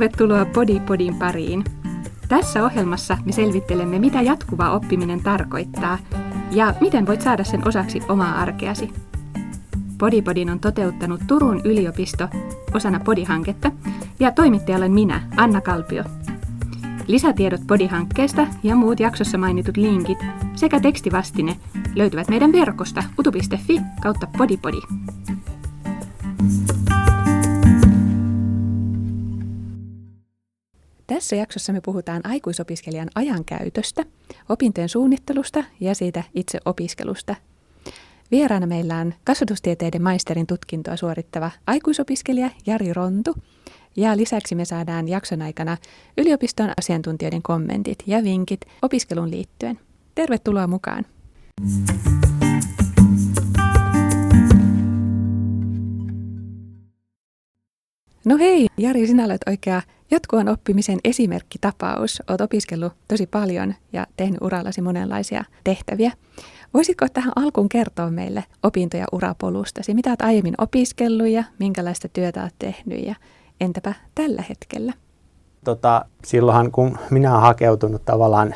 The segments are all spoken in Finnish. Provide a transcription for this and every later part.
Tervetuloa Podipodin pariin. Tässä ohjelmassa me selvittelemme, mitä jatkuva oppiminen tarkoittaa ja miten voit saada sen osaksi omaa arkeasi. Podipodin on toteuttanut Turun yliopisto osana Podihanketta ja toimittaja olen minä, Anna Kalpio. Lisätiedot Podihankkeesta ja muut jaksossa mainitut linkit sekä tekstivastine löytyvät meidän verkosta utu.fi kautta podipodi. Tässä jaksossa me puhutaan aikuisopiskelijan ajankäytöstä, opintojen suunnittelusta ja siitä itse opiskelusta. Vieraana meillä on kasvatustieteiden maisterin tutkintoa suorittava aikuisopiskelija Jari Rontu. Ja lisäksi me saadaan jakson aikana yliopiston asiantuntijoiden kommentit ja vinkit opiskelun liittyen. Tervetuloa mukaan! No hei, Jari, sinä olet oikea jatkuvan oppimisen esimerkkitapaus. Olet opiskellut tosi paljon ja tehnyt urallasi monenlaisia tehtäviä. Voisitko tähän alkuun kertoa meille opinto- ja urapolustasi? Mitä olet aiemmin opiskellut ja minkälaista työtä olet tehnyt ja entäpä tällä hetkellä? Tota, silloinhan kun minä olen hakeutunut tavallaan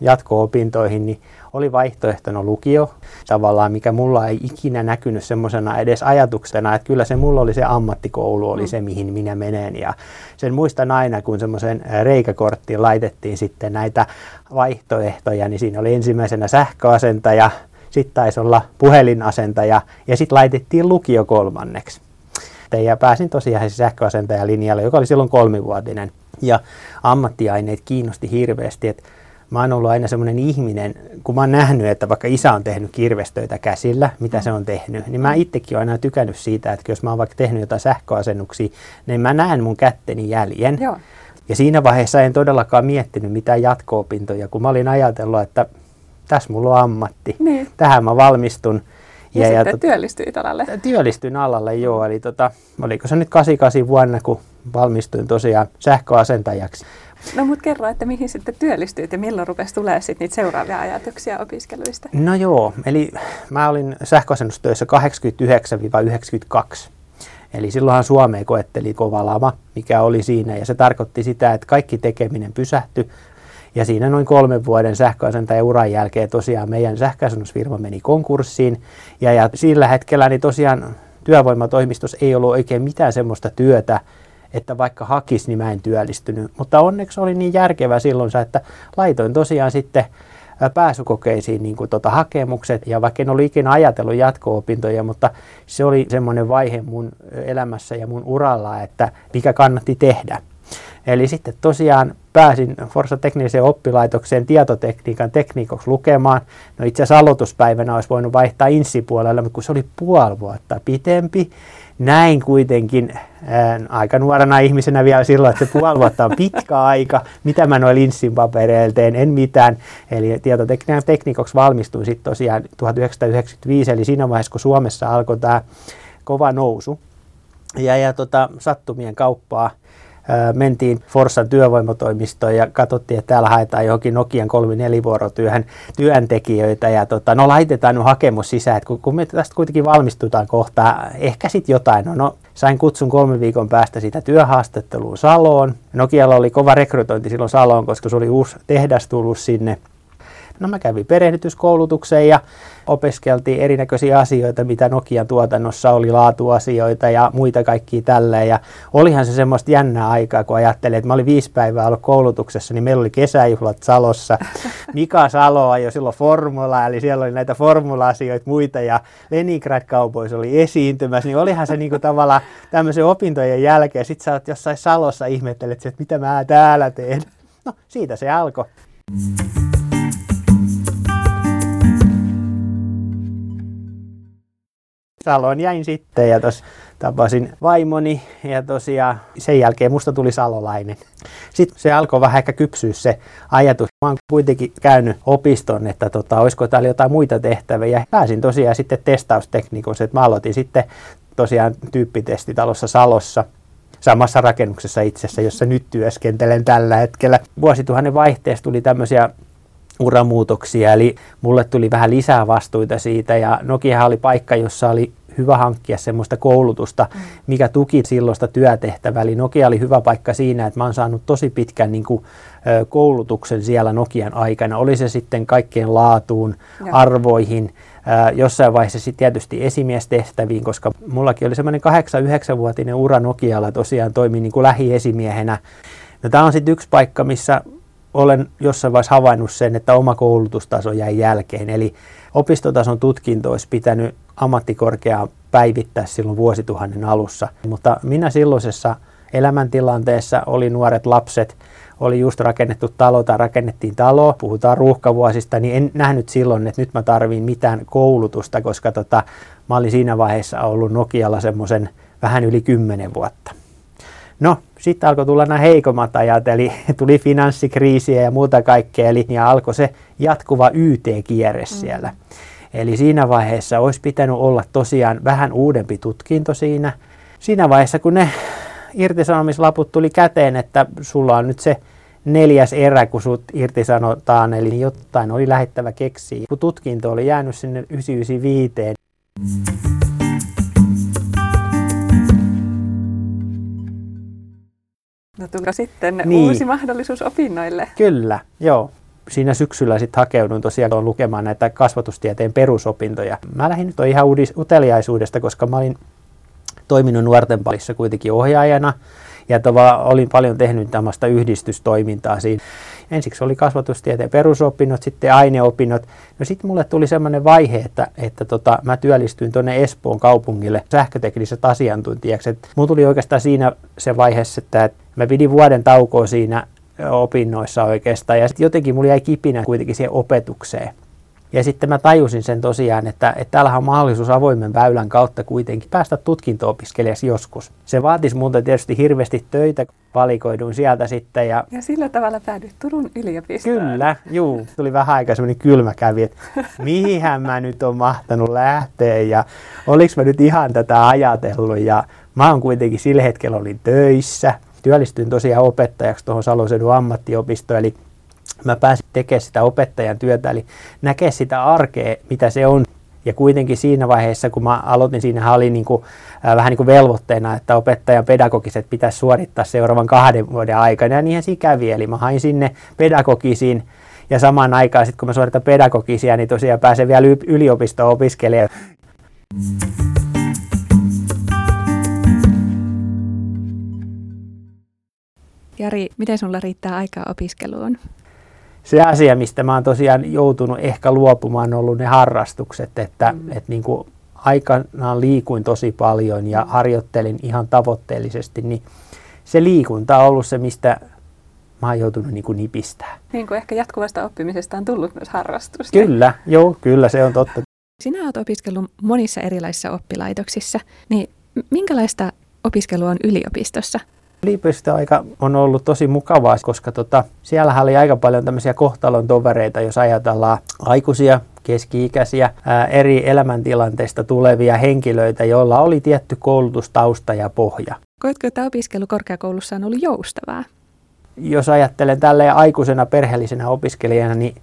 jatko-opintoihin, niin oli vaihtoehtona lukio, tavallaan mikä mulla ei ikinä näkynyt semmoisena edes ajatuksena, että kyllä se mulla oli se ammattikoulu, oli mm. se mihin minä menen ja sen muistan aina, kun semmoisen reikäkorttiin laitettiin sitten näitä vaihtoehtoja, niin siinä oli ensimmäisenä sähköasentaja, sitten taisi olla puhelinasentaja ja sitten laitettiin lukio kolmanneksi. Ja pääsin tosiaan sähköasentajalinjalle, joka oli silloin kolmivuotinen. Ja ammattiaineet kiinnosti hirveästi, että mä oon ollut aina semmoinen ihminen, kun mä oon nähnyt, että vaikka isä on tehnyt kirvestöitä käsillä, mitä se on tehnyt, niin mä itsekin oon aina tykännyt siitä, että jos mä oon vaikka tehnyt jotain sähköasennuksia, niin mä näen mun kätteni jäljen. Joo. Ja siinä vaiheessa en todellakaan miettinyt mitään jatko-opintoja, kun mä olin ajatellut, että tässä mulla on ammatti, niin. tähän mä valmistun. Ja, ja, ja sitten työllistyit alalle? Työllistyin alalle, joo. Eli tota, oliko se nyt 88 vuonna, kun valmistuin tosiaan sähköasentajaksi. No mutta kerro, että mihin sitten työllistyit ja milloin rupesi tulee sitten niitä seuraavia ajatuksia opiskeluista? No joo, eli mä olin sähköasennustöissä 89-92. Eli silloinhan Suomeen koetteli kova lama, mikä oli siinä, ja se tarkoitti sitä, että kaikki tekeminen pysähtyi. Ja siinä noin kolmen vuoden sähköasentajan uran jälkeen tosiaan meidän sähköasennusfirma meni konkurssiin. Ja, ja sillä hetkellä niin tosiaan työvoimatoimistossa ei ollut oikein mitään semmoista työtä, että vaikka hakis, niin mä en työllistynyt. Mutta onneksi oli niin järkevä silloin, että laitoin tosiaan sitten pääsykokeisiin niin kuin tota hakemukset, ja vaikka en ollut ikinä ajatellut jatko-opintoja, mutta se oli semmoinen vaihe mun elämässä ja mun uralla, että mikä kannatti tehdä. Eli sitten tosiaan pääsin Forsa tekniseen oppilaitokseen tietotekniikan tekniikoksi lukemaan. No itse asiassa aloituspäivänä olisi voinut vaihtaa insipuolelle, mutta kun se oli puoli vuotta pitempi, näin kuitenkin ää, aika nuorena ihmisenä vielä silloin, että se puoli vuotta on pitkä aika. Mitä mä noin linssin teen? En mitään. Eli tietotekniikan tekniikoksi valmistuin sitten tosiaan 1995, eli siinä vaiheessa, kun Suomessa alkoi tämä kova nousu. Ja, ja tota, sattumien kauppaa mentiin Forssan työvoimatoimistoon ja katsottiin, että täällä haetaan johonkin Nokian 3 vuorotyöhön työntekijöitä. Ja tota, no laitetaan nyt hakemus sisään, että kun, kun me tästä kuitenkin valmistutaan kohta, ehkä sitten jotain, no, no sain kutsun kolmen viikon päästä sitä työhaastatteluun Saloon. Nokialla oli kova rekrytointi silloin Saloon, koska se oli uusi tehdas tullut sinne No mä kävin perehdytyskoulutukseen ja opiskeltiin erinäköisiä asioita, mitä Nokian tuotannossa oli, laatuasioita ja muita kaikkia tälleen. Ja olihan se semmoista jännää aikaa, kun ajattelin, että mä olin viisi päivää ollut koulutuksessa, niin meillä oli kesäjuhlat Salossa. Mika Salo ajoi silloin formula, eli siellä oli näitä formula-asioita muita ja Leningrad Cowboys oli esiintymässä, niin olihan se niinku tavallaan tämmöisen opintojen jälkeen. Sitten sä oot jossain Salossa ihmettelet, että mitä mä täällä teen. No siitä se alkoi. Saloon jäin sitten ja tos tapasin vaimoni ja tosiaan sen jälkeen musta tuli salolainen. Sitten se alkoi vähän ehkä kypsyä se ajatus. Mä oon kuitenkin käynyt opiston, että tota, olisiko täällä jotain muita tehtäviä. Pääsin tosiaan sitten testausteknikossa, että mä aloitin sitten tosiaan tyyppitestitalossa Salossa samassa rakennuksessa itsessä, jossa nyt työskentelen tällä hetkellä. Vuosituhannen vaihteessa tuli tämmöisiä uramuutoksia, eli mulle tuli vähän lisää vastuita siitä ja Nokia oli paikka, jossa oli hyvä hankkia semmoista koulutusta, mm. mikä tuki silloista työtehtävää. Eli Nokia oli hyvä paikka siinä, että mä oon saanut tosi pitkän niin kuin, koulutuksen siellä Nokian aikana. Oli se sitten kaikkien laatuun, ja. arvoihin, jossain vaiheessa sitten tietysti esimiestehtäviin, koska mullakin oli semmoinen 8-9-vuotinen ura Nokialla tosiaan toimi niin kuin lähiesimiehenä. No, tämä on sitten yksi paikka, missä olen jossain vaiheessa havainnut sen, että oma koulutustaso jäi jälkeen. Eli opistotason tutkinto olisi pitänyt ammattikorkeaa päivittää silloin vuosituhannen alussa. Mutta minä silloisessa elämäntilanteessa oli nuoret lapset, oli just rakennettu talo tai rakennettiin talo, puhutaan ruuhkavuosista, niin en nähnyt silloin, että nyt mä tarviin mitään koulutusta, koska tota, mä olin siinä vaiheessa ollut Nokialla semmoisen vähän yli kymmenen vuotta. No, sitten alkoi tulla nämä heikommat ajat, eli tuli finanssikriisiä ja muuta kaikkea, eli ja alkoi se jatkuva YT-kierre mm. siellä. Eli siinä vaiheessa olisi pitänyt olla tosiaan vähän uudempi tutkinto siinä. Siinä vaiheessa, kun ne irtisanomislaput tuli käteen, että sulla on nyt se neljäs erä, kun sut irtisanotaan, eli jotain oli lähettävä keksiä. Kun tutkinto oli jäänyt sinne 995. No tuliko sitten niin. uusi mahdollisuus opinnoille? Kyllä, joo. Siinä syksyllä sitten hakeudun tosiaan lukemaan näitä kasvatustieteen perusopintoja. Mä lähdin nyt ihan uteliaisuudesta, koska mä olin toiminut nuorten palissa kuitenkin ohjaajana ja tova, olin paljon tehnyt tämmöistä yhdistystoimintaa siinä. Ensiksi oli kasvatustieteen perusopinnot, sitten aineopinnot. No sitten mulle tuli semmoinen vaihe, että, että tota, mä työllistyin tuonne Espoon kaupungille sähkötekniset asiantuntijaksi. Et mulla tuli oikeastaan siinä se vaiheessa, että, että mä pidin vuoden taukoa siinä opinnoissa oikeastaan ja sitten jotenkin mulla jäi kipinä kuitenkin siihen opetukseen. Ja sitten mä tajusin sen tosiaan, että, että täällä on mahdollisuus avoimen väylän kautta kuitenkin päästä tutkinto-opiskelijaksi joskus. Se vaatisi muuta tietysti hirveästi töitä, valikoiduin sieltä sitten. Ja, ja sillä tavalla päädyit Turun yliopistoon. Kyllä, juu. Tuli vähän aikaa semmoinen kylmä kävi, että mihinhän mä nyt on mahtanut lähteä ja oliks mä nyt ihan tätä ajatellut. Ja mä oon kuitenkin sillä hetkellä olin töissä. Työllistyin tosiaan opettajaksi tuohon Salosedun ammattiopistoon, eli mä pääsin tekemään sitä opettajan työtä, eli näkee sitä arkea, mitä se on. Ja kuitenkin siinä vaiheessa, kun mä aloitin, siinä oli niin kuin, äh, vähän niin kuin velvoitteena, että opettajan pedagogiset pitäisi suorittaa seuraavan kahden vuoden aikana. Ja niinhän siinä kävi, eli mä hain sinne pedagogisiin ja samaan aikaan sitten kun mä suoritan pedagogisia, niin tosiaan pääsen vielä yliopisto-opiskelemaan. Jari, miten sulla riittää aikaa opiskeluun? se asia, mistä mä oon tosiaan joutunut ehkä luopumaan, on ollut ne harrastukset, että mm. et niin kuin aikanaan liikuin tosi paljon ja harjoittelin ihan tavoitteellisesti, niin se liikunta on ollut se, mistä mä oon joutunut niin kuin nipistää. Niin kuin ehkä jatkuvasta oppimisesta on tullut myös harrastus. Kyllä, joo, kyllä se on totta. Sinä olet opiskellut monissa erilaisissa oppilaitoksissa, niin minkälaista opiskelua on yliopistossa? Yliopistoaika on ollut tosi mukavaa, koska tota, siellä oli aika paljon tämmöisiä kohtalon tovereita, jos ajatellaan aikuisia, keski-ikäisiä, ää, eri elämäntilanteista tulevia henkilöitä, joilla oli tietty koulutustausta ja pohja. Koetko, että opiskelu korkeakoulussa on ollut joustavaa? Jos ajattelen tälleen aikuisena perheellisenä opiskelijana, niin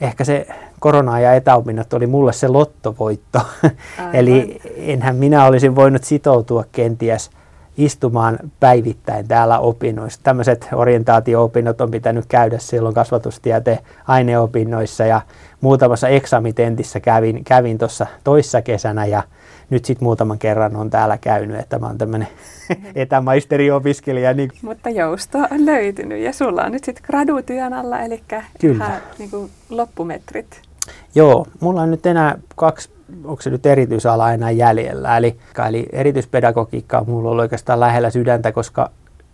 ehkä se korona- ja etäopinnot oli mulle se lottovoitto. Eli enhän minä olisin voinut sitoutua kenties – istumaan päivittäin täällä opinnoissa. Tämmöiset orientaatio-opinnot on pitänyt käydä silloin kasvatustieteen aineopinnoissa ja muutamassa eksamitentissä kävin, kävin tuossa toissa kesänä ja nyt sitten muutaman kerran on täällä käynyt, että mä oon tämmöinen etämaisteriopiskelija. Niin... Mutta joustoa on löytynyt ja sulla on nyt sitten gradutyön alla, eli Kyllä. Ihan, niin kuin loppumetrit. Joo, mulla on nyt enää kaksi onko se nyt erityisala enää jäljellä. Eli, eli erityispedagogiikka on mulla ollut oikeastaan lähellä sydäntä, koska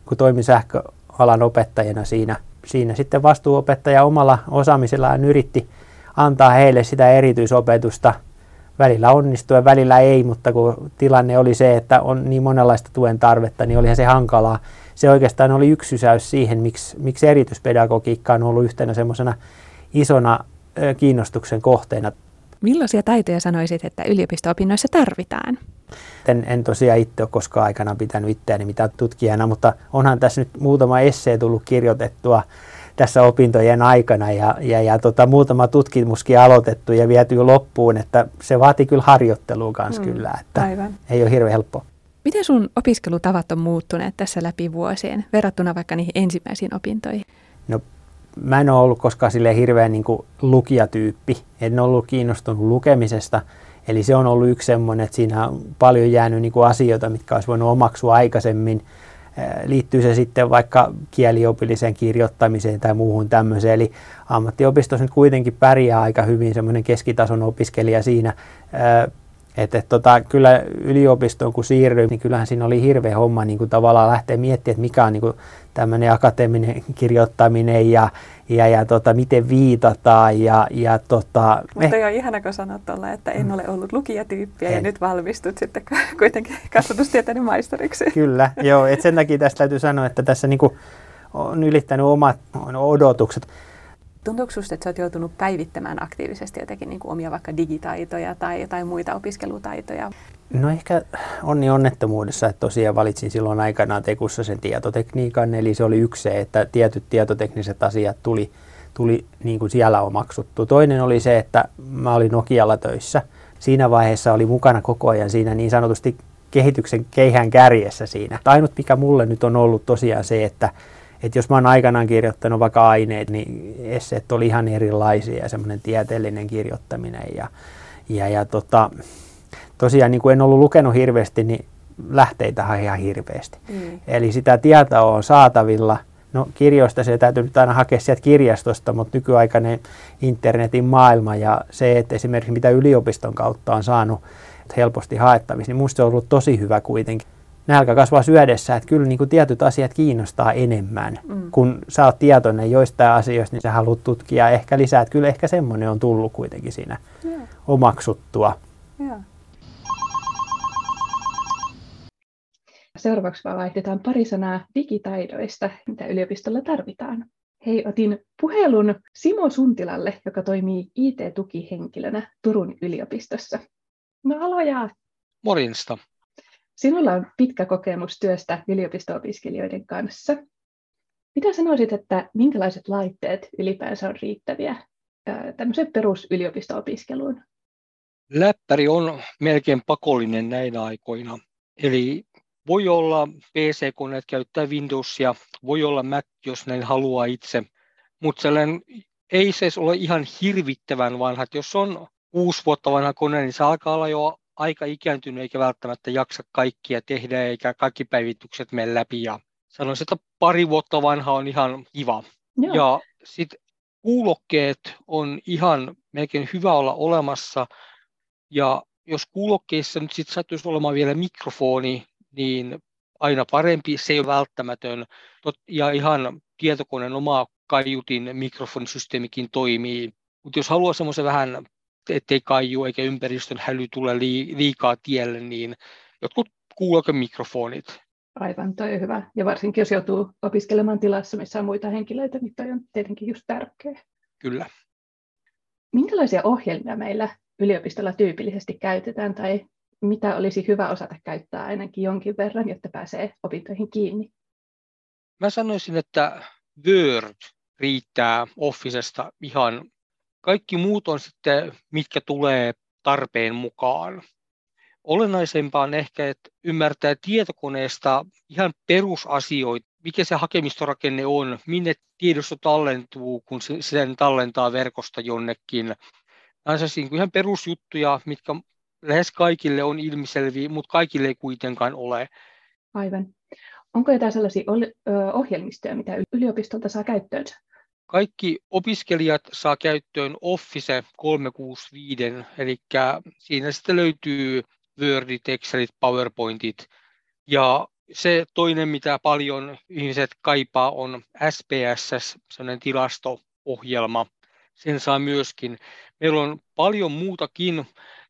kun toimin sähköalan opettajana siinä, siinä sitten vastuuopettaja omalla osaamisellaan yritti antaa heille sitä erityisopetusta. Välillä onnistui ja välillä ei, mutta kun tilanne oli se, että on niin monenlaista tuen tarvetta, niin olihan se hankalaa. Se oikeastaan oli yksi sysäys siihen, miksi, miksi erityispedagogiikka on ollut yhtenä semmoisena isona kiinnostuksen kohteena. Millaisia taitoja sanoisit, että yliopisto-opinnoissa tarvitaan? En, en tosiaan itse ole koskaan aikana pitänyt itseäni mitään tutkijana, mutta onhan tässä nyt muutama essee tullut kirjoitettua tässä opintojen aikana ja, ja, ja tota, muutama tutkimuskin aloitettu ja viety loppuun, että se vaati kyllä harjoittelua kanssa mm, kyllä, että aivan. ei ole hirveän helppoa. Miten sun opiskelutavat on muuttuneet tässä läpi vuosien verrattuna vaikka niihin ensimmäisiin opintoihin? No mä en ole ollut koskaan sille hirveän niin kuin lukijatyyppi, en ollut kiinnostunut lukemisesta, eli se on ollut yksi semmoinen, että siinä on paljon jäänyt niin kuin asioita, mitkä olisi voinut omaksua aikaisemmin, liittyy se sitten vaikka kieliopilliseen kirjoittamiseen tai muuhun tämmöiseen. Eli ammattiopistossa nyt kuitenkin pärjää aika hyvin semmoinen keskitason opiskelija siinä. Että et tota, kyllä yliopistoon kun siirryin, niin kyllähän siinä oli hirveä homma niin kuin tavallaan lähteä miettimään, että mikä on niin kuin tämmöinen akateeminen kirjoittaminen ja, ja, ja tota, miten viitataan. Ja, ja tota, Mutta eh. on ihana, kun sanot tuolla, että en ole ollut lukijatyyppiä en. ja nyt valmistut sitten kuitenkin kasvatustieteiden maisteriksi. Kyllä, joo. Et sen takia tästä täytyy sanoa, että tässä niin kuin on ylittänyt omat odotukset. Tuntuuko sinusta, että olet joutunut päivittämään aktiivisesti jotenkin niin kuin omia vaikka digitaitoja tai jotain muita opiskelutaitoja? No ehkä onni onnettomuudessa, että tosiaan valitsin silloin aikanaan Tekussa sen tietotekniikan, eli se oli yksi se, että tietyt tietotekniset asiat tuli, tuli niin kuin siellä omaksuttu. Toinen oli se, että mä olin Nokialla töissä. Siinä vaiheessa oli mukana koko ajan siinä niin sanotusti kehityksen keihään kärjessä siinä. Ainut mikä mulle nyt on ollut tosiaan se, että että jos mä oon aikanaan kirjoittanut vaikka aineet, niin esseet oli ihan erilaisia ja semmoinen tieteellinen kirjoittaminen. Ja, ja, ja tota, tosiaan niin kuin en ollut lukenut hirveästi, niin lähteitä ihan hirveästi. Mm. Eli sitä tietoa on saatavilla. No kirjoista se täytyy nyt aina hakea sieltä kirjastosta, mutta nykyaikainen internetin maailma ja se, että esimerkiksi mitä yliopiston kautta on saanut helposti haettavissa, niin minusta se on ollut tosi hyvä kuitenkin nälkä kasvaa syödessä, että kyllä niin kuin tietyt asiat kiinnostaa enemmän. Mm. Kun sä oot tietoinen joistain asioista, niin sä haluat tutkia ehkä lisää. Että kyllä ehkä semmoinen on tullut kuitenkin siinä yeah. omaksuttua. Yeah. Seuraavaksi vaan vaihdetaan pari sanaa digitaidoista, mitä yliopistolla tarvitaan. Hei, otin puhelun Simo Suntilalle, joka toimii IT-tukihenkilönä Turun yliopistossa. No aloja! Morjesta. Sinulla on pitkä kokemus työstä yliopisto-opiskelijoiden kanssa. Mitä sanoisit, että minkälaiset laitteet ylipäänsä on riittäviä tämmöiseen perusyliopisto-opiskeluun? Läppäri on melkein pakollinen näinä aikoina. Eli voi olla PC-koneet käyttää Windowsia, voi olla Mac, jos näin haluaa itse, mutta ei se ole ihan hirvittävän vanha. jos on kuusi vuotta vanha kone, niin se alkaa olla jo aika ikääntynyt eikä välttämättä jaksa kaikkia tehdä eikä kaikki päivitykset mene läpi. Ja sanoisin, että pari vuotta vanha on ihan kiva. Joo. Ja sitten kuulokkeet on ihan melkein hyvä olla olemassa. Ja jos kuulokkeissa nyt sitten sattuisi olemaan vielä mikrofoni, niin aina parempi, se ei ole välttämätön. Ja ihan tietokoneen oma kaiutin mikrofonisysteemikin toimii. Mutta jos haluaa semmoisen vähän ettei kaiju eikä ympäristön häly tule liikaa tielle, niin jotkut kuulokemikrofonit. Aivan, toi on hyvä. Ja varsinkin jos joutuu opiskelemaan tilassa, missä on muita henkilöitä, niin toi on tietenkin just tärkeä. Kyllä. Minkälaisia ohjelmia meillä yliopistolla tyypillisesti käytetään tai mitä olisi hyvä osata käyttää ainakin jonkin verran, jotta pääsee opintoihin kiinni? Mä sanoisin, että Word riittää Officesta ihan kaikki muut on sitten, mitkä tulee tarpeen mukaan. Olennaisempaa on ehkä, että ymmärtää tietokoneesta ihan perusasioita, mikä se hakemistorakenne on, minne tiedosto tallentuu, kun sen tallentaa verkosta jonnekin. Nämä on niin ihan perusjuttuja, mitkä lähes kaikille on ilmiselviä, mutta kaikille ei kuitenkaan ole. Aivan. Onko jotain sellaisia ohjelmistoja, mitä yliopistolta saa käyttöönsä? Kaikki opiskelijat saa käyttöön Office 365, eli siinä sitten löytyy Wordit, Excelit, PowerPointit. Ja se toinen, mitä paljon ihmiset kaipaa, on SPSS, sellainen tilasto-ohjelma. Sen saa myöskin. Meillä on paljon muutakin.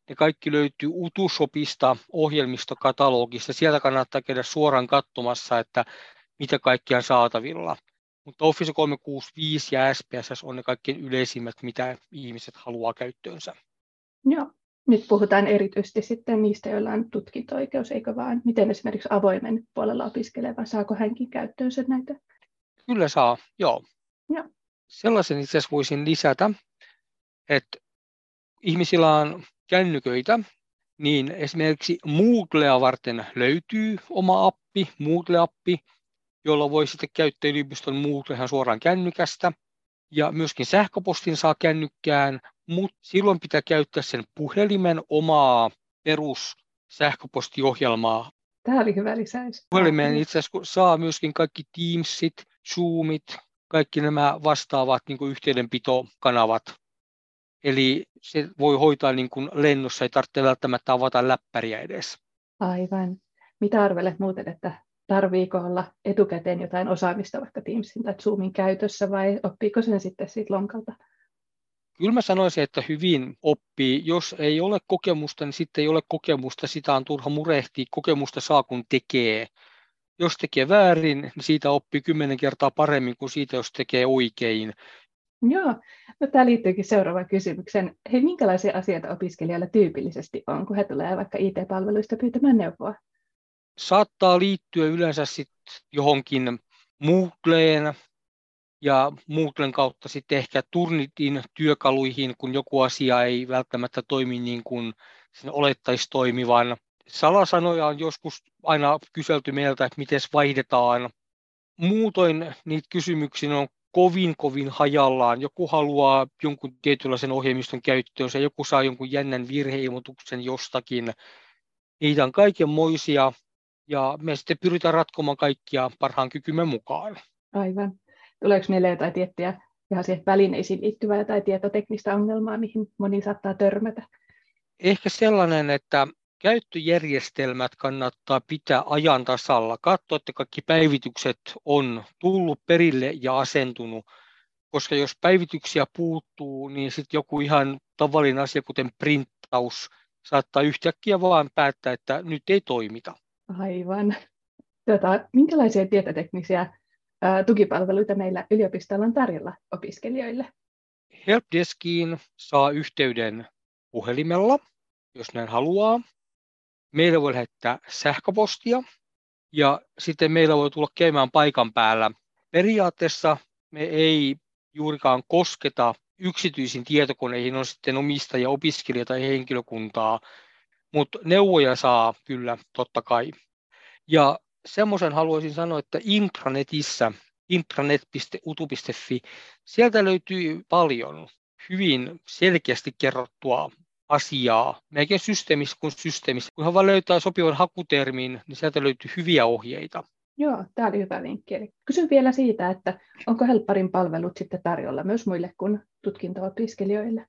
Ne kaikki löytyy Utushopista, ohjelmistokatalogista. Sieltä kannattaa käydä suoraan katsomassa, että mitä kaikkia saatavilla. Mutta Office 365 ja SPSS on ne kaikkein yleisimmät, mitä ihmiset haluaa käyttöönsä. Joo. Nyt puhutaan erityisesti sitten niistä, joilla on tutkinto-oikeus, eikö vaan? Miten esimerkiksi avoimen puolella opiskeleva, saako hänkin käyttöönsä näitä? Kyllä saa, joo. Joo. sellaisen itse asiassa voisin lisätä, että ihmisillä on kännyköitä, niin esimerkiksi Mooglea varten löytyy oma appi, Moogle-appi, jolla voi sitten käyttää yliopiston Mooglehan suoraan kännykästä. Ja myöskin sähköpostin saa kännykkään, mutta silloin pitää käyttää sen puhelimen omaa perus sähköpostiohjelmaa. Tämä oli hyvä lisäys. Puhelimeen itse asiassa saa myöskin kaikki Teamsit, Zoomit, kaikki nämä vastaavat niin kuin yhteydenpitokanavat. Eli se voi hoitaa niin kuin lennossa, ei tarvitse välttämättä avata läppäriä edes. Aivan. Mitä arvelet muuten, että tarviiko olla etukäteen jotain osaamista vaikka Teamsin tai Zoomin käytössä vai oppiiko sen sitten siitä lonkalta? Kyllä mä sanoisin, että hyvin oppii. Jos ei ole kokemusta, niin sitten ei ole kokemusta. Sitä on turha murehtia. Kokemusta saa, kun tekee. Jos tekee väärin, niin siitä oppii kymmenen kertaa paremmin kuin siitä, jos tekee oikein. Joo, no tämä liittyykin seuraavaan kysymykseen. Hei, minkälaisia asioita opiskelijoilla tyypillisesti on, kun he tulee vaikka IT-palveluista pyytämään neuvoa? Saattaa liittyä yleensä sit johonkin Moodleen, ja Moodlen kautta sitten ehkä Turnitin työkaluihin, kun joku asia ei välttämättä toimi niin kuin sen olettaisi toimivan. Salasanoja on joskus aina kyselty meiltä, että miten vaihdetaan. Muutoin niitä kysymyksiä on kovin, kovin hajallaan. Joku haluaa jonkun tietynlaisen ohjelmiston käyttöön, se joku saa jonkun jännän virheilmoituksen jostakin. Niitä on kaikenmoisia ja me sitten pyritään ratkomaan kaikkia parhaan kykymme mukaan. Aivan. Tuleeko mieleen jotain tiettyjä ihan siihen välineisiin liittyvää tai tietoteknistä ongelmaa, mihin moni saattaa törmätä? Ehkä sellainen, että käyttöjärjestelmät kannattaa pitää ajan tasalla. Katsoa, että kaikki päivitykset on tullut perille ja asentunut, koska jos päivityksiä puuttuu, niin sitten joku ihan tavallinen asia, kuten printtaus, saattaa yhtäkkiä vaan päättää, että nyt ei toimita. Aivan. Tota, minkälaisia tietoteknisiä tukipalveluita meillä yliopistolla on tarjolla opiskelijoille? Helpdeskiin saa yhteyden puhelimella, jos näin haluaa. Meillä voi lähettää sähköpostia ja sitten meillä voi tulla käymään paikan päällä. Periaatteessa me ei juurikaan kosketa yksityisiin tietokoneihin, on sitten omistajia, opiskelijaa tai henkilökuntaa, mutta neuvoja saa kyllä totta kai. Ja semmoisen haluaisin sanoa, että intranetissä, intranet.utu.fi, sieltä löytyy paljon hyvin selkeästi kerrottua asiaa, melkein systeemissä kuin systeemissä. Kunhan vaan löytää sopivan hakutermin, niin sieltä löytyy hyviä ohjeita. Joo, tämä oli hyvä vinkki. Eli kysyn vielä siitä, että onko Helpparin palvelut sitten tarjolla myös muille kuin tutkinto-opiskelijoille?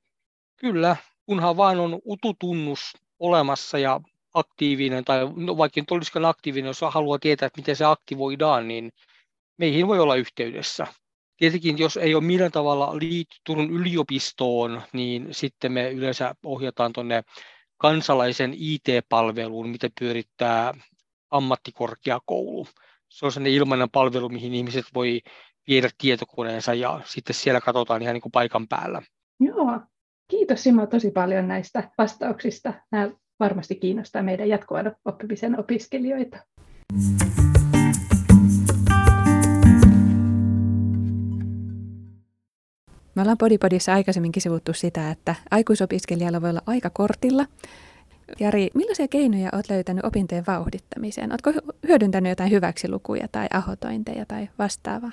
Kyllä, kunhan vaan on ututunnus olemassa ja aktiivinen, tai no, vaikka nyt olisikaan aktiivinen, jos haluaa tietää, että miten se aktivoidaan, niin meihin voi olla yhteydessä. Tietenkin, jos ei ole millään tavalla liitty Turun yliopistoon, niin sitten me yleensä ohjataan tuonne kansalaisen IT-palveluun, mitä pyörittää ammattikorkeakoulu. Se on sellainen ilmainen palvelu, mihin ihmiset voi viedä tietokoneensa ja sitten siellä katsotaan ihan niin kuin paikan päällä. Joo, kiitos Simo tosi paljon näistä vastauksista. Nämä varmasti kiinnostaa meidän jatkuvan oppimisen opiskelijoita. Me ollaan Podipodissa aikaisemminkin sivuttu sitä, että aikuisopiskelijalla voi olla aika kortilla. Jari, millaisia keinoja olet löytänyt opintojen vauhdittamiseen? Oletko hyödyntänyt jotain hyväksilukuja tai ahotointeja tai vastaavaa?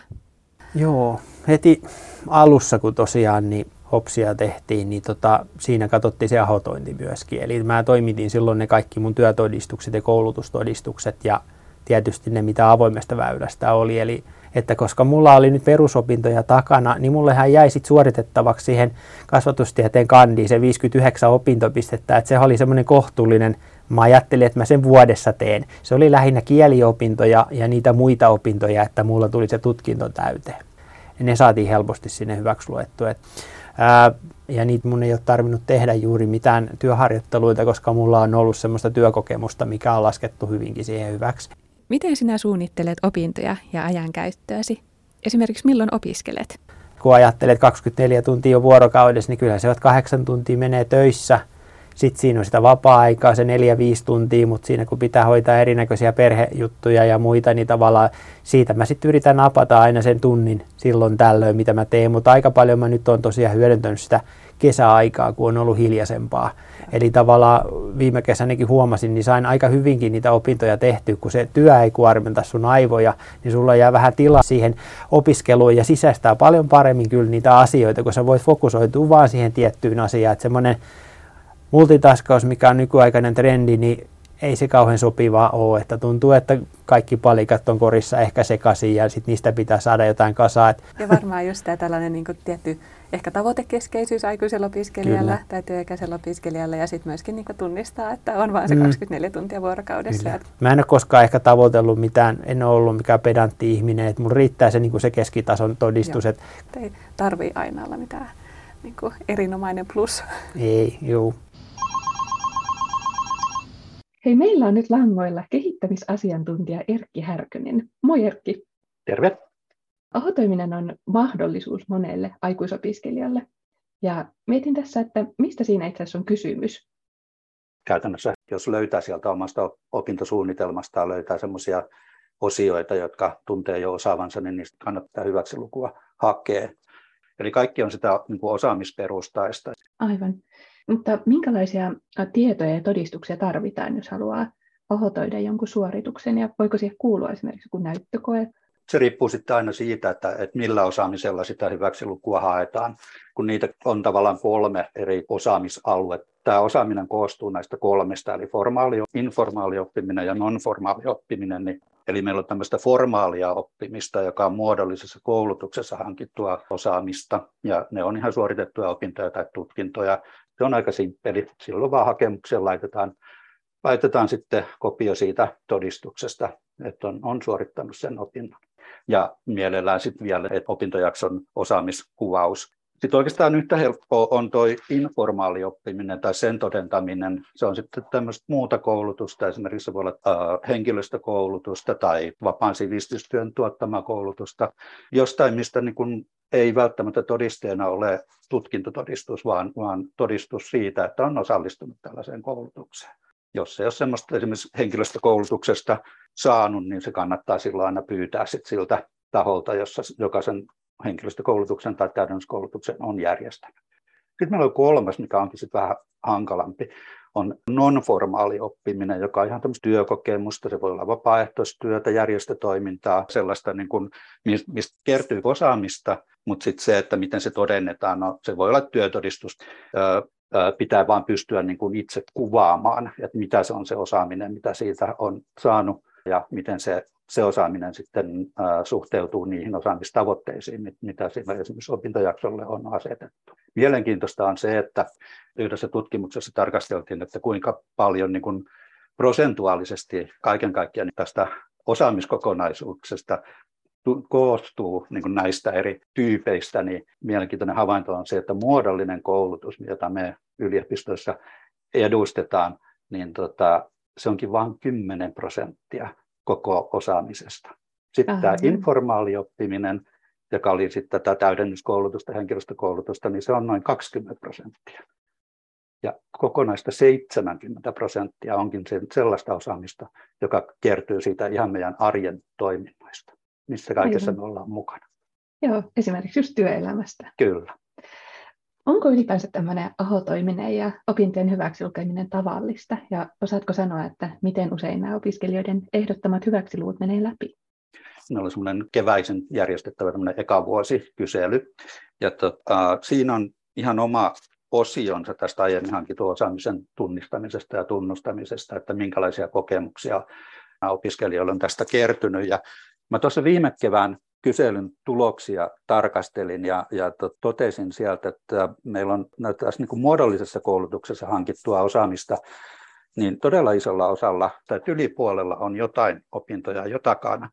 Joo, heti alussa kun tosiaan niin hopsia tehtiin, niin tota, siinä katsottiin se ahotointi myöskin. Eli mä toimitin silloin ne kaikki mun työtodistukset ja koulutustodistukset ja tietysti ne, mitä avoimesta väylästä oli. Eli että koska mulla oli nyt perusopintoja takana, niin mullehän jäi sit suoritettavaksi siihen kasvatustieteen kandiin se 59 opintopistettä, että se oli semmoinen kohtuullinen Mä ajattelin, että mä sen vuodessa teen. Se oli lähinnä kieliopintoja ja niitä muita opintoja, että mulla tuli se tutkinto täyteen. Ja ne saatiin helposti sinne hyväksi luettua. Ää, ja niitä mun ei ole tarvinnut tehdä juuri mitään työharjoitteluita, koska mulla on ollut semmoista työkokemusta, mikä on laskettu hyvinkin siihen hyväksi. Miten sinä suunnittelet opintoja ja ajankäyttöäsi? Esimerkiksi milloin opiskelet? Kun ajattelet 24 tuntia jo vuorokaudessa, niin kyllä se on kahdeksan tuntia menee töissä sitten siinä on sitä vapaa-aikaa, se neljä, viisi tuntia, mutta siinä kun pitää hoitaa erinäköisiä perhejuttuja ja muita, niin tavallaan siitä mä sitten yritän napata aina sen tunnin silloin tällöin, mitä mä teen, mutta aika paljon mä nyt on tosiaan hyödyntänyt sitä kesäaikaa, kun on ollut hiljaisempaa. Eli tavallaan viime kesänäkin huomasin, niin sain aika hyvinkin niitä opintoja tehty, kun se työ ei kuormita sun aivoja, niin sulla jää vähän tilaa siihen opiskeluun ja sisäistää paljon paremmin kyllä niitä asioita, kun sä voit fokusoitua vaan siihen tiettyyn asiaan. Että semmoinen multitaskaus, mikä on nykyaikainen trendi, niin ei se kauhean sopivaa ole, että tuntuu, että kaikki palikat on korissa ehkä sekaisin ja sitten niistä pitää saada jotain kasaa. Ja varmaan just tämä tällainen niin kuin tietty ehkä tavoitekeskeisyys aikuisella opiskelijalla Kyllä. tai työikäisellä opiskelijalla ja sitten myöskin niin tunnistaa, että on vain se mm. 24 tuntia vuorokaudessa. Kyllä. Mä en ole koskaan ehkä tavoitellut mitään, en ole ollut mikään pedantti ihminen, että mulla riittää se, niin kuin se keskitason todistus. Että ei tarvii aina olla mitään niin kuin erinomainen plus. Ei, juu. Hei, meillä on nyt langoilla kehittämisasiantuntija Erkki Härkönen. Moi Erkki. Terve. Ahotoiminen on mahdollisuus monelle aikuisopiskelijalle. Ja mietin tässä, että mistä siinä itse asiassa on kysymys? Käytännössä, jos löytää sieltä omasta opintosuunnitelmastaan, löytää sellaisia osioita, jotka tuntee jo osaavansa, niin niistä kannattaa hyväksi lukua hakea. Eli kaikki on sitä niin kuin osaamisperustaista. Aivan. Mutta minkälaisia tietoja ja todistuksia tarvitaan, jos haluaa ahotoida jonkun suorituksen, ja voiko siihen kuulua esimerkiksi joku näyttökoe? Se riippuu sitten aina siitä, että, että millä osaamisella sitä hyväksi lukua haetaan, kun niitä on tavallaan kolme eri osaamisaluetta. Tämä osaaminen koostuu näistä kolmesta, eli formaali, informaali oppiminen ja non-formaali oppiminen. Niin, eli meillä on tämmöistä formaalia oppimista, joka on muodollisessa koulutuksessa hankittua osaamista, ja ne on ihan suoritettuja opintoja tai tutkintoja. Se on aika simppeli. Silloin vaan hakemukseen laitetaan, laitetaan sitten kopio siitä todistuksesta, että on, on suorittanut sen opinnon. Ja mielellään sitten vielä että opintojakson osaamiskuvaus. Sitten oikeastaan yhtä helppoa on tuo informaali oppiminen tai sen todentaminen. Se on sitten tämmöistä muuta koulutusta, esimerkiksi se voi olla äh, henkilöstökoulutusta tai vapaan sivistystyön tuottamaa koulutusta, jostain mistä niin kun ei välttämättä todisteena ole tutkintotodistus, vaan, vaan todistus siitä, että on osallistunut tällaiseen koulutukseen. Jos ei ole sellaista esimerkiksi henkilöstökoulutuksesta saanut, niin se kannattaa silloin aina pyytää sit siltä taholta, jossa jokaisen henkilöstökoulutuksen tai täydennyskoulutuksen on järjestänyt. Sitten meillä on kolmas, mikä onkin sitten vähän hankalampi, on non-formaali oppiminen, joka on ihan tämmöistä työkokemusta, se voi olla vapaaehtoistyötä, järjestötoimintaa, sellaista, niin kuin, mistä kertyy osaamista, mutta sitten se, että miten se todennetaan, no, se voi olla työtodistus, pitää vaan pystyä niin kuin itse kuvaamaan, että mitä se on se osaaminen, mitä siitä on saanut ja miten se, se osaaminen sitten suhteutuu niihin osaamistavoitteisiin, mitä siinä esimerkiksi opintojaksolle on asetettu. Mielenkiintoista on se, että yhdessä tutkimuksessa tarkasteltiin, että kuinka paljon niin kuin prosentuaalisesti kaiken kaikkiaan tästä osaamiskokonaisuuksesta koostuu niin näistä eri tyypeistä, niin mielenkiintoinen havainto on se, että muodollinen koulutus, jota me yliopistoissa edustetaan, niin tota, se onkin vain 10 prosenttia koko osaamisesta. Sitten Aha. tämä informaali oppiminen, joka oli sitten tätä täydennyskoulutusta, henkilöstökoulutusta, niin se on noin 20 prosenttia. Ja kokonaista 70 prosenttia onkin sellaista osaamista, joka kertyy siitä ihan meidän arjen toiminnoista, missä kaikessa Aivan. me ollaan mukana. Joo, esimerkiksi just työelämästä. Kyllä. Onko ylipäänsä tämmöinen ahotoiminen ja opintojen hyväksilukeminen tavallista? Ja osaatko sanoa, että miten usein nämä opiskelijoiden ehdottamat hyväksiluvut menee läpi? Meillä oli semmoinen keväisen järjestettävä eka vuosikysely. Ja tota, siinä on ihan oma osionsa tästä aiemmin hankitun osaamisen tunnistamisesta ja tunnustamisesta, että minkälaisia kokemuksia opiskelijoilla on tästä kertynyt. Ja mä tuossa viime kevään kyselyn tuloksia tarkastelin ja, ja totesin sieltä, että meillä on tässä niin kuin muodollisessa koulutuksessa hankittua osaamista niin todella isolla osalla tai ylipuolella on jotain opintoja jo takana.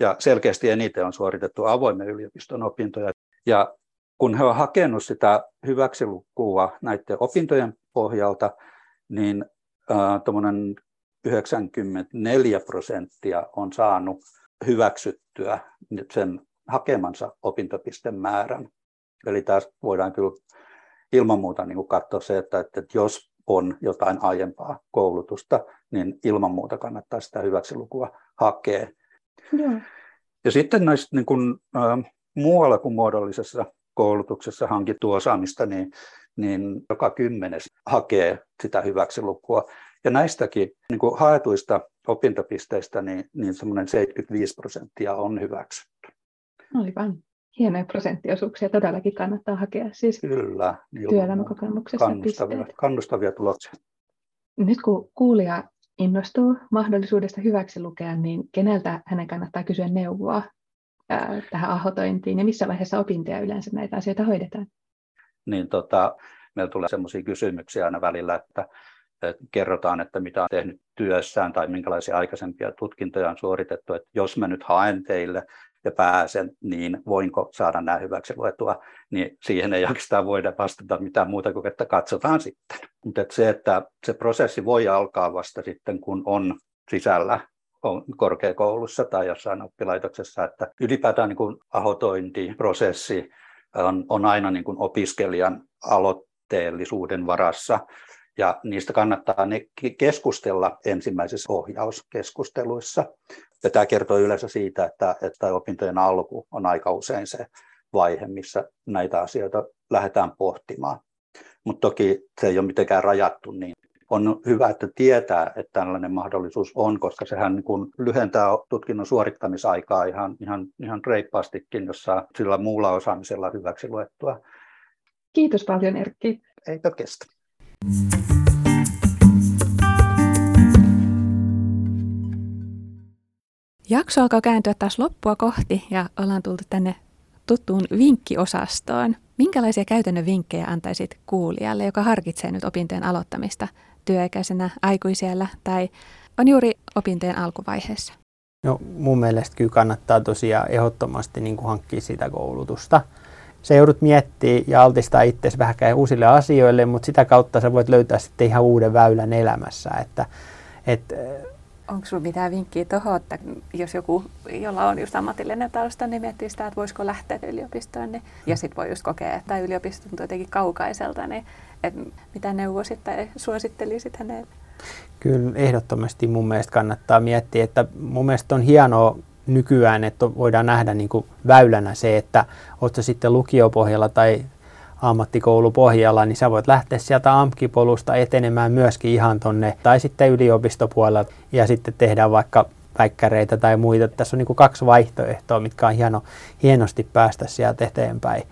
Ja selkeästi eniten on suoritettu avoimen yliopiston opintoja. Ja kun he ovat hakenut sitä hyväksilukua näiden opintojen pohjalta, niin äh, 94 prosenttia on saanut hyväksyttyä sen hakemansa opintopistemäärän. Eli tässä voidaan kyllä ilman muuta niin kuin katsoa se, että, että jos on jotain aiempaa koulutusta, niin ilman muuta kannattaa sitä hyväksilukua hakea. Joo. Ja sitten näistä niin kuin, äh, muualla kuin muodollisessa koulutuksessa hankittu osaamista, niin, niin joka kymmenes hakee sitä hyväksilukua. Ja näistäkin niin kuin haetuista opintopisteistä, niin, niin semmoinen 75 prosenttia on hyväksytty. Aivan. Hienoja prosenttiosuuksia todellakin kannattaa hakea siis Kyllä, työelämäkokemuksessa kannustavia, kannustavia tuloksia. Nyt kun kuulija innostuu mahdollisuudesta hyväksi lukea, niin keneltä hänen kannattaa kysyä neuvoa ää, tähän ahotointiin ja missä vaiheessa opintoja yleensä näitä asioita hoidetaan? Niin tota, meillä tulee sellaisia kysymyksiä aina välillä, että, että kerrotaan, että mitä on tehnyt työssään tai minkälaisia aikaisempia tutkintoja on suoritettu, että jos mä nyt haen teille ja pääsen, niin voinko saada nämä hyväksi luetua, niin siihen ei oikeastaan voida vastata mitään muuta kuin, että katsotaan sitten. Mutta että se, että se prosessi voi alkaa vasta sitten, kun on sisällä on korkeakoulussa tai jossain oppilaitoksessa, että ylipäätään niin kuin ahotointiprosessi on, on aina niin kuin opiskelijan aloitteellisuuden varassa, ja niistä kannattaa ne keskustella ensimmäisissä ohjauskeskusteluissa. Ja tämä kertoo yleensä siitä, että, että opintojen alku on aika usein se vaihe, missä näitä asioita lähdetään pohtimaan. Mutta toki se ei ole mitenkään rajattu, niin on hyvä, että tietää, että tällainen mahdollisuus on, koska sehän niin kun lyhentää tutkinnon suorittamisaikaa ihan, ihan, ihan reippaastikin, jos saa sillä muulla osaamisella hyväksi luettua. Kiitos paljon Erkki. Eipä kestä. Jakso alkaa kääntyä taas loppua kohti ja ollaan tultu tänne tuttuun vinkkiosastoon. Minkälaisia käytännön vinkkejä antaisit kuulijalle, joka harkitsee nyt opintojen aloittamista työikäisenä aikuisiellä tai on juuri opintojen alkuvaiheessa? No mun mielestä kyllä kannattaa tosiaan ehdottomasti niin kuin hankkia sitä koulutusta. Se joudut miettimään ja altistaa itsesi vähän uusille asioille, mutta sitä kautta sä voit löytää sitten ihan uuden väylän elämässä. Että, että onko sinulla mitään vinkkiä tuohon, että jos joku, jolla on just ammatillinen tausta, niin miettii sitä, että voisiko lähteä yliopistoon, niin, ja sitten voi just kokea, että yliopisto tuntuu jotenkin kaukaiselta, niin et mitä neuvosit tai suosittelisit hänelle? Kyllä ehdottomasti mun mielestä kannattaa miettiä, että mun mielestä on hienoa nykyään, että voidaan nähdä niin kuin väylänä se, että oletko sitten lukiopohjalla tai ammattikoulupohjalla, niin sä voit lähteä sieltä AMK-polusta etenemään myöskin ihan tonne, tai sitten yliopistopuolella, ja sitten tehdään vaikka väikkäreitä tai muita. Tässä on niin kaksi vaihtoehtoa, mitkä on hieno, hienosti päästä sieltä eteenpäin.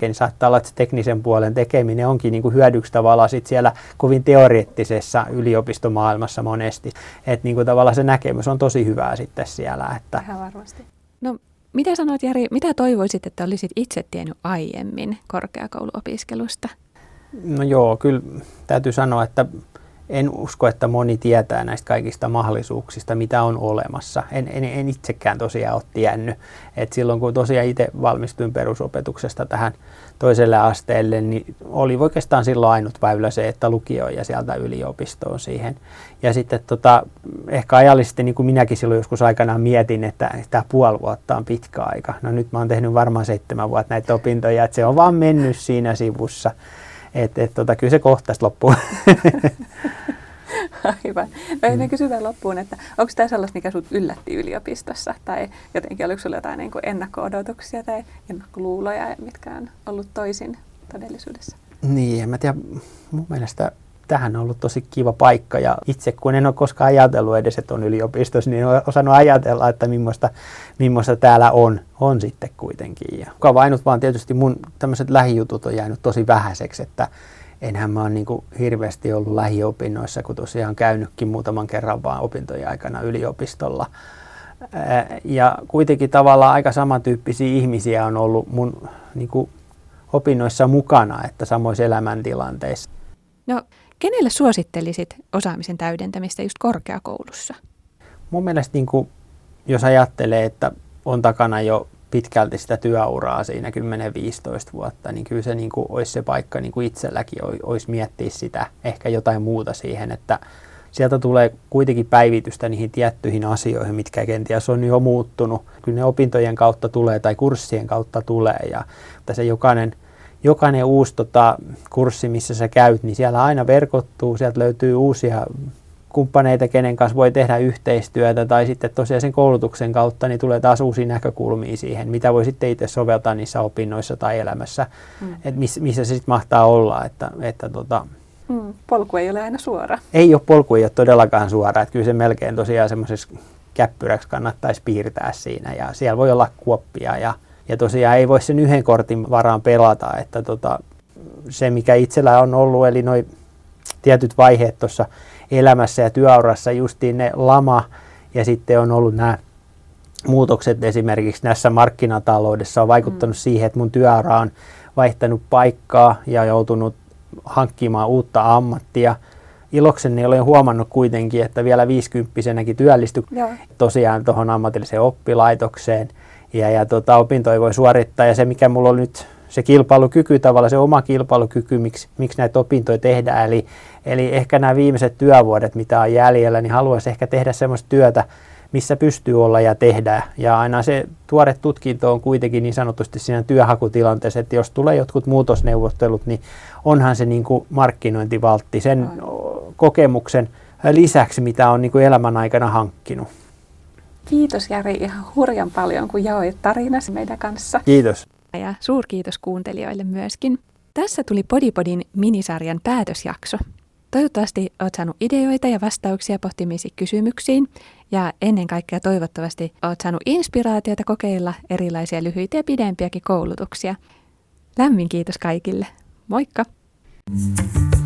Niin saattaa olla, että se teknisen puolen tekeminen onkin niin kuin hyödyksi tavallaan sit siellä kovin teoreettisessa yliopistomaailmassa monesti. Että niin tavallaan se näkemys on tosi hyvää sitten siellä. Että... Ihan varmasti. No mitä sanoit Jari, mitä toivoisit, että olisit itse tiennyt aiemmin korkeakouluopiskelusta? No joo, kyllä täytyy sanoa, että en usko, että moni tietää näistä kaikista mahdollisuuksista, mitä on olemassa. En, en, en itsekään tosiaan ole tiennyt. Et silloin kun tosiaan itse valmistuin perusopetuksesta tähän toiselle asteelle, niin oli oikeastaan silloin ainut väylä se, että lukio ja sieltä yliopistoon siihen. Ja sitten tota, ehkä ajallisesti, niin kuin minäkin silloin joskus aikanaan mietin, että tämä puoli vuotta on pitkä aika. No nyt mä oon tehnyt varmaan seitsemän vuotta näitä opintoja, että se on vaan mennyt siinä sivussa. Että et, tota, kyllä se kohtaisi loppuun. Aivan. No ennen kysytään loppuun, että onko tämä sellaista, mikä sinut yllätti yliopistossa? Tai jotenkin oliko sinulla jotain niin ennakko-odotuksia tai ennakkoluuloja, mitkä on ollut toisin todellisuudessa? Niin, en mä tiedä. Mun mielestä tähän on ollut tosi kiva paikka ja itse kun en ole koskaan ajatellut edes, että on yliopistossa, niin olen osannut ajatella, että millaista, millaista täällä on, on sitten kuitenkin. Ja ainut vaan tietysti mun tämmöiset lähijutut on jäänyt tosi vähäiseksi, että enhän mä ole niin hirveästi ollut lähiopinnoissa, kun tosiaan käynytkin muutaman kerran vaan opintojen aikana yliopistolla. Ja kuitenkin tavallaan aika samantyyppisiä ihmisiä on ollut mun niin opinnoissa mukana, että samoissa elämäntilanteissa. No, kenelle suosittelisit osaamisen täydentämistä just korkeakoulussa? Mun mielestä niin kuin, jos ajattelee, että on takana jo pitkälti sitä työuraa siinä 10-15 vuotta, niin kyllä se niin kuin olisi se paikka niin kuin itselläkin olisi miettiä sitä, ehkä jotain muuta siihen, että sieltä tulee kuitenkin päivitystä niihin tiettyihin asioihin, mitkä kenties on jo muuttunut. Kyllä ne opintojen kautta tulee tai kurssien kautta tulee ja se jokainen, jokainen uusi tota, kurssi, missä sä käyt, niin siellä aina verkottuu, sieltä löytyy uusia kumppaneita, kenen kanssa voi tehdä yhteistyötä, tai sitten tosiaan sen koulutuksen kautta niin tulee taas uusia näkökulmia siihen, mitä voi sitten itse soveltaa niissä opinnoissa tai elämässä, mm. että miss, missä se sitten mahtaa olla. Että, että tota, mm, polku ei ole aina suora. Ei ole, polku ei ole todellakaan suora, että kyllä se melkein tosiaan semmoisessa käppyräksi kannattaisi piirtää siinä, ja siellä voi olla kuoppia, ja, ja tosiaan ei voi sen yhden kortin varaan pelata, että tota, se mikä itsellä on ollut, eli noin tietyt vaiheet tuossa elämässä ja työurassa, justiin ne lama ja sitten on ollut nämä muutokset esimerkiksi näissä markkinataloudessa on vaikuttanut mm. siihen, että mun työura on vaihtanut paikkaa ja joutunut hankkimaan uutta ammattia. Ilokseni olen huomannut kuitenkin, että vielä 50 työllistyi tosiaan tuohon ammatilliseen oppilaitokseen ja, ja tota, opintoja voi suorittaa ja se mikä mulla on nyt se kilpailukyky tavallaan, se oma kilpailukyky, miksi, miksi näitä opintoja tehdään. Eli, eli ehkä nämä viimeiset työvuodet, mitä on jäljellä, niin haluaisi ehkä tehdä sellaista työtä, missä pystyy olla ja tehdä. Ja aina se tuore tutkinto on kuitenkin niin sanotusti siinä työhakutilanteessa, että jos tulee jotkut muutosneuvottelut, niin onhan se niin kuin markkinointivaltti sen kokemuksen lisäksi, mitä on niin kuin elämän aikana hankkinut. Kiitos Jari ihan hurjan paljon, kun jaoit tarinasi meidän kanssa. Kiitos ja suurkiitos kuuntelijoille myöskin. Tässä tuli Podipodin minisarjan päätösjakso. Toivottavasti olet saanut ideoita ja vastauksia pohtimisi kysymyksiin ja ennen kaikkea toivottavasti olet saanut inspiraatiota kokeilla erilaisia lyhyitä ja pidempiäkin koulutuksia. Lämmin kiitos kaikille. Moikka! thank you